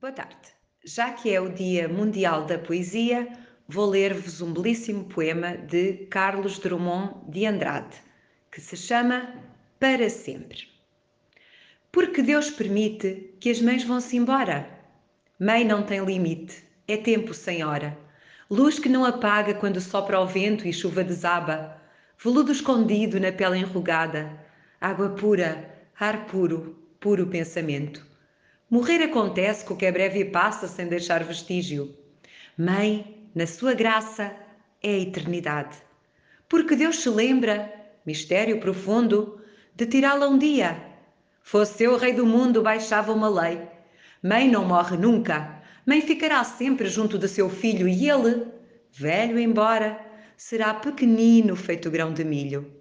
Boa tarde. Já que é o Dia Mundial da Poesia, vou ler-vos um belíssimo poema de Carlos Drummond de Andrade, que se chama Para Sempre. Porque Deus permite que as mães vão-se embora. Mãe não tem limite, é tempo sem hora. Luz que não apaga quando sopra o vento e chuva desaba. Veludo escondido na pele enrugada. Água pura, ar puro, puro pensamento. Morrer acontece com o que é breve e passa sem deixar vestígio. Mãe, na sua graça, é a eternidade. Porque Deus se lembra, mistério profundo, de tirá-la um dia. Fosse eu rei do mundo, baixava uma lei. Mãe não morre nunca. Mãe ficará sempre junto de seu filho e ele, velho embora, será pequenino feito grão de milho.